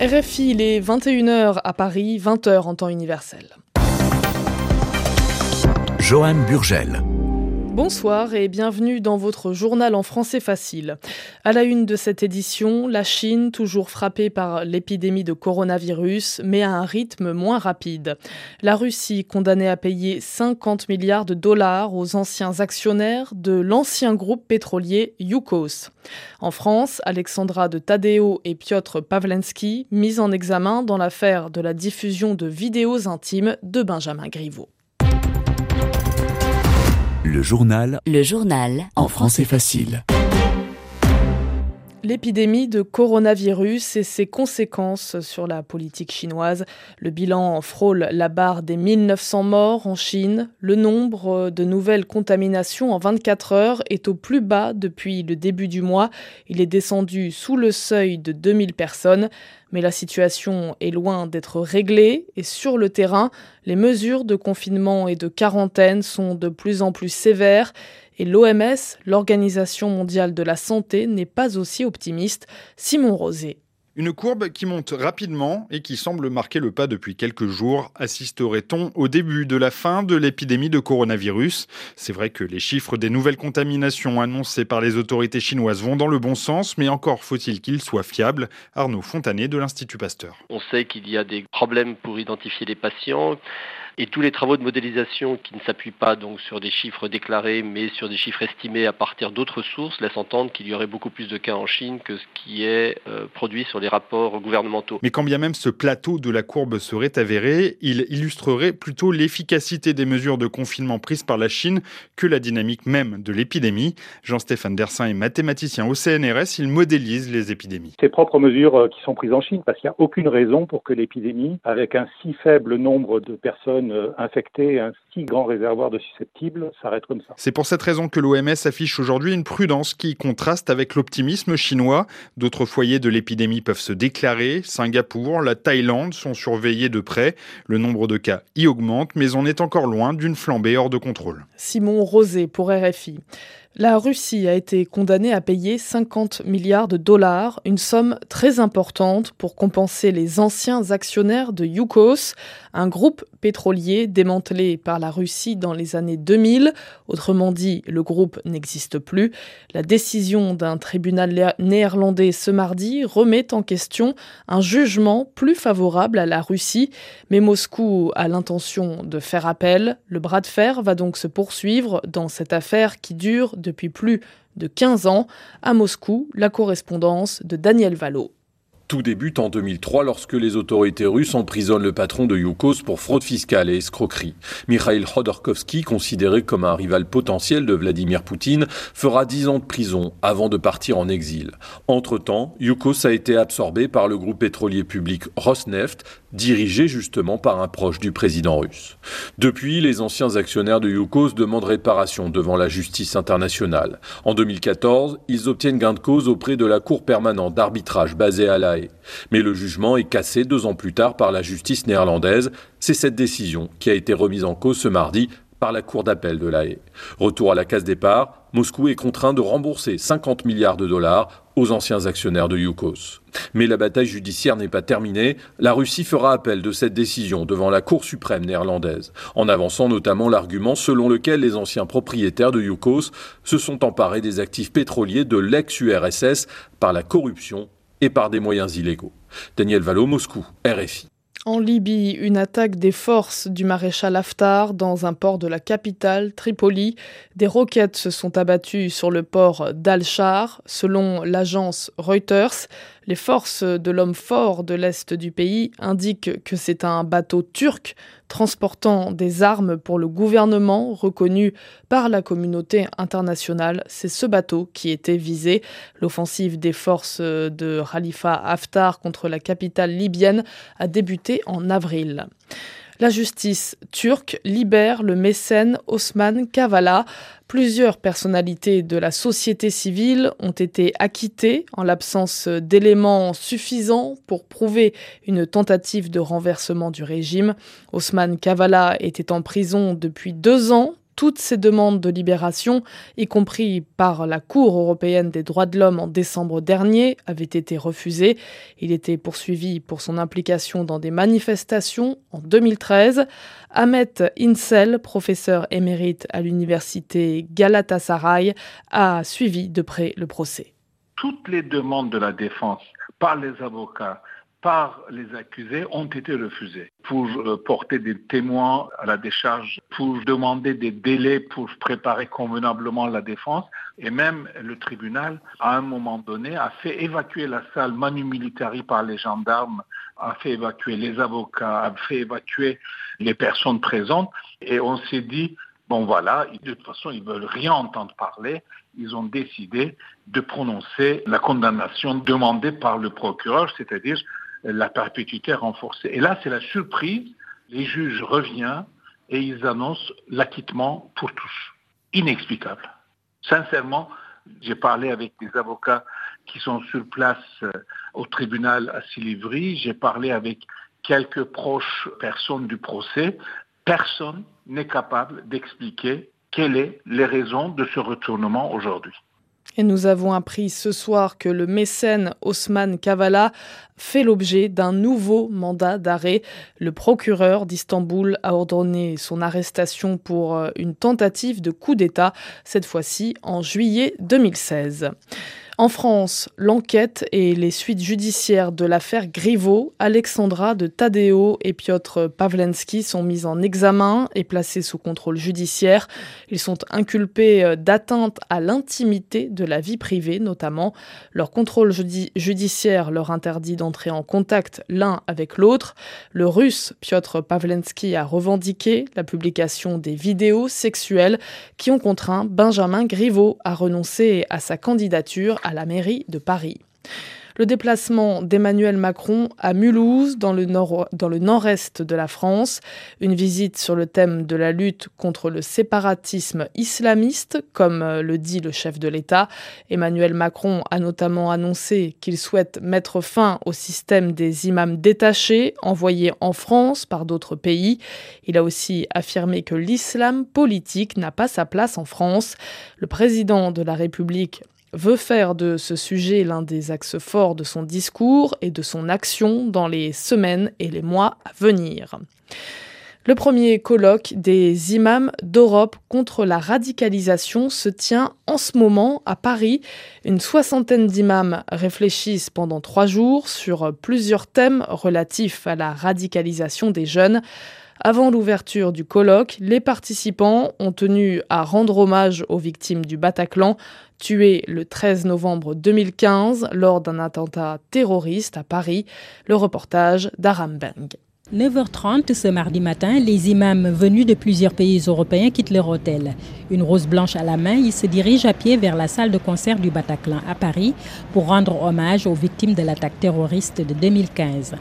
RFI, il est 21h à Paris, 20h en temps universel. Johan Burgel. Bonsoir et bienvenue dans votre journal en français facile. À la une de cette édition, la Chine, toujours frappée par l'épidémie de coronavirus, mais à un rythme moins rapide. La Russie, condamnée à payer 50 milliards de dollars aux anciens actionnaires de l'ancien groupe pétrolier Yukos. En France, Alexandra de Tadeo et Piotr Pavlensky, mis en examen dans l'affaire de la diffusion de vidéos intimes de Benjamin Griveaux. Le journal. Le journal. En français facile. L'épidémie de coronavirus et ses conséquences sur la politique chinoise. Le bilan frôle la barre des 1900 morts en Chine. Le nombre de nouvelles contaminations en 24 heures est au plus bas depuis le début du mois. Il est descendu sous le seuil de 2000 personnes. Mais la situation est loin d'être réglée et sur le terrain, les mesures de confinement et de quarantaine sont de plus en plus sévères et l'OMS, l'Organisation mondiale de la santé, n'est pas aussi optimiste. Simon Rosé. Une courbe qui monte rapidement et qui semble marquer le pas depuis quelques jours. Assisterait-on au début de la fin de l'épidémie de coronavirus? C'est vrai que les chiffres des nouvelles contaminations annoncées par les autorités chinoises vont dans le bon sens, mais encore faut-il qu'ils soient fiables. Arnaud Fontanet de l'Institut Pasteur. On sait qu'il y a des problèmes pour identifier les patients. Et tous les travaux de modélisation qui ne s'appuient pas donc sur des chiffres déclarés, mais sur des chiffres estimés à partir d'autres sources, laissent entendre qu'il y aurait beaucoup plus de cas en Chine que ce qui est euh, produit sur les rapports gouvernementaux. Mais quand bien même ce plateau de la courbe serait avéré, il illustrerait plutôt l'efficacité des mesures de confinement prises par la Chine que la dynamique même de l'épidémie. Jean-Stéphane Dersin est mathématicien au CNRS, il modélise les épidémies. Ces propres mesures euh, qui sont prises en Chine, parce qu'il n'y a aucune raison pour que l'épidémie, avec un si faible nombre de personnes euh, infecter un si grand réservoir de susceptibles s'arrête comme ça. C'est pour cette raison que l'OMS affiche aujourd'hui une prudence qui contraste avec l'optimisme chinois. D'autres foyers de l'épidémie peuvent se déclarer. Singapour, la Thaïlande sont surveillés de près. Le nombre de cas y augmente, mais on est encore loin d'une flambée hors de contrôle. Simon Rosé pour RFI. La Russie a été condamnée à payer 50 milliards de dollars, une somme très importante pour compenser les anciens actionnaires de Yukos, un groupe pétrolier démantelé par la Russie dans les années 2000. Autrement dit, le groupe n'existe plus. La décision d'un tribunal néerlandais ce mardi remet en question un jugement plus favorable à la Russie, mais Moscou a l'intention de faire appel. Le bras de fer va donc se poursuivre dans cette affaire qui dure depuis plus de 15 ans. À Moscou, la correspondance de Daniel Valo. Tout débute en 2003 lorsque les autorités russes emprisonnent le patron de Yukos pour fraude fiscale et escroquerie. Mikhail Khodorkovsky, considéré comme un rival potentiel de Vladimir Poutine, fera 10 ans de prison avant de partir en exil. Entre-temps, Yukos a été absorbé par le groupe pétrolier public Rosneft, dirigé justement par un proche du président russe. Depuis, les anciens actionnaires de Yukos demandent réparation devant la justice internationale. En 2014, ils obtiennent gain de cause auprès de la Cour permanente d'arbitrage basée à La Haye. Mais le jugement est cassé deux ans plus tard par la justice néerlandaise. C'est cette décision qui a été remise en cause ce mardi par la Cour d'appel de La Haye. Retour à la case départ, Moscou est contraint de rembourser 50 milliards de dollars aux anciens actionnaires de Yukos. Mais la bataille judiciaire n'est pas terminée. La Russie fera appel de cette décision devant la Cour suprême néerlandaise, en avançant notamment l'argument selon lequel les anciens propriétaires de Yukos se sont emparés des actifs pétroliers de l'ex-URSS par la corruption et par des moyens illégaux. Daniel Valo, Moscou, RFI. En Libye, une attaque des forces du maréchal Haftar dans un port de la capitale, Tripoli. Des roquettes se sont abattues sur le port d'Al-Shar. Selon l'agence Reuters, les forces de l'homme fort de l'est du pays indiquent que c'est un bateau turc transportant des armes pour le gouvernement reconnu par la communauté internationale. C'est ce bateau qui était visé. L'offensive des forces de Khalifa Haftar contre la capitale libyenne a débuté en avril. La justice turque libère le mécène Osman Kavala. Plusieurs personnalités de la société civile ont été acquittées en l'absence d'éléments suffisants pour prouver une tentative de renversement du régime. Osman Kavala était en prison depuis deux ans toutes ces demandes de libération, y compris par la Cour européenne des droits de l'homme en décembre dernier, avaient été refusées. Il était poursuivi pour son implication dans des manifestations en 2013. Ahmet Insel, professeur émérite à l'université Galatasaray, a suivi de près le procès. Toutes les demandes de la défense par les avocats par les accusés ont été refusés pour euh, porter des témoins à la décharge, pour demander des délais pour préparer convenablement la défense. Et même le tribunal, à un moment donné, a fait évacuer la salle manu militari par les gendarmes, a fait évacuer les avocats, a fait évacuer les personnes présentes. Et on s'est dit, bon voilà, de toute façon, ils veulent rien entendre parler. Ils ont décidé de prononcer la condamnation demandée par le procureur, c'est-à-dire la perpétuité renforcée. Et là, c'est la surprise. Les juges reviennent et ils annoncent l'acquittement pour tous. Inexplicable. Sincèrement, j'ai parlé avec des avocats qui sont sur place euh, au tribunal à Silivry. J'ai parlé avec quelques proches personnes du procès. Personne n'est capable d'expliquer quelles sont les raisons de ce retournement aujourd'hui. Et nous avons appris ce soir que le mécène Osman Kavala fait l'objet d'un nouveau mandat d'arrêt. Le procureur d'Istanbul a ordonné son arrestation pour euh, une tentative de coup d'État, cette fois-ci en juillet 2016. En France, l'enquête et les suites judiciaires de l'affaire Griveaux, Alexandra de Tadeo et Piotr Pavlensky sont mis en examen et placés sous contrôle judiciaire. Ils sont inculpés euh, d'atteinte à l'intimité de la vie privée, notamment. Leur contrôle judiciaire leur interdit d'entrer en contact l'un avec l'autre. Le russe Piotr Pavlensky a revendiqué la publication des vidéos sexuelles qui ont contraint Benjamin Griveaux à renoncer à sa candidature à la mairie de Paris. Le déplacement d'Emmanuel Macron à Mulhouse, dans le, nord-est de la France, une visite sur le thème de la lutte contre le séparatisme islamiste, comme euh, le dit le chef de l'État. Emmanuel Macron a notamment annoncé qu'il souhaite mettre fin au système des imams détachés envoyés en France par d'autres pays. Il a aussi affirmé que l'islam politique n'a pas sa place en France. Le président de la République veut faire de ce sujet l'un des axes forts de son discours et de son action dans les semaines et les mois à venir. Le premier colloque des imams d'Europe contre la radicalisation se tient en ce moment à Paris. Une soixantaine d'imams réfléchissent pendant trois jours sur plusieurs thèmes relatifs à la radicalisation des jeunes. Avant l'ouverture du colloque, les participants ont tenu à rendre hommage aux victimes du Bataclan, tuées le 13 novembre 2015 lors d'un attentat terroriste à Paris. Le reportage d'Aram Beng. 9h30 ce mardi matin, les imams venus de plusieurs pays européens quittent leur hôtel. Une rose blanche à la main, ils se dirigent à pied vers la salle de concert du Bataclan à Paris pour rendre hommage aux victimes de l'attaque terroriste de 2015.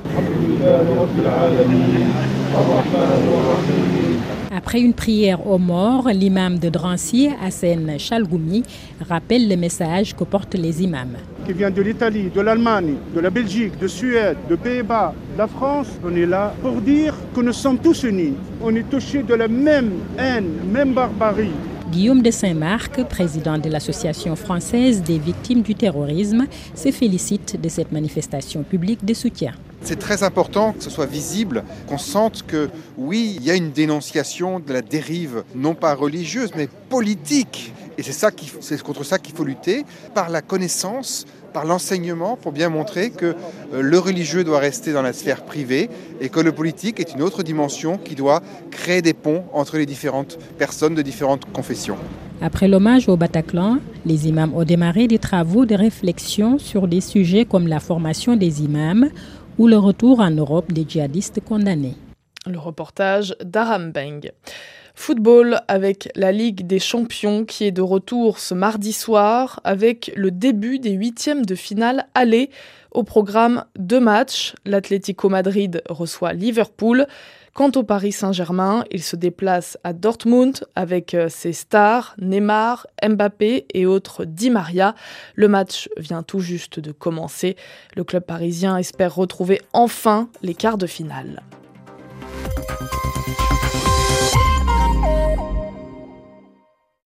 Après une prière aux morts, l'imam de Drancy, Hassan Chalgoumi, rappelle le message que portent les imams qui vient de l'Italie, de l'Allemagne, de la Belgique, de Suède, de Pays-Bas, de la France, on est là pour dire que nous sommes tous unis. On est touchés de la même haine, même barbarie. Guillaume de Saint-Marc, président de l'Association française des victimes du terrorisme, se félicite de cette manifestation publique de soutien. C'est très important que ce soit visible, qu'on sente que oui, il y a une dénonciation de la dérive, non pas religieuse, mais politique et c'est contre ça qu'il faut lutter, par la connaissance, par l'enseignement, pour bien montrer que euh, le religieux doit rester dans la sphère privée et que le politique est une autre dimension qui doit créer des ponts entre les différentes personnes de différentes confessions. Après l'hommage au Bataclan, les imams ont démarré des travaux de réflexion sur des sujets comme la formation des imams ou le retour en Europe des djihadistes condamnés. Le reportage d'Aram Beng. Football avec la Ligue des Champions qui est de retour ce mardi soir avec le début des huitièmes de finale aller au programme deux matchs. L'Atlético Madrid reçoit Liverpool. Quant au Paris Saint-Germain, il se déplace à Dortmund avec euh, ses stars Neymar, Mbappé et autres Di Maria. Le match vient tout juste de commencer. Le club parisien espère retrouver enfin les quarts de finale.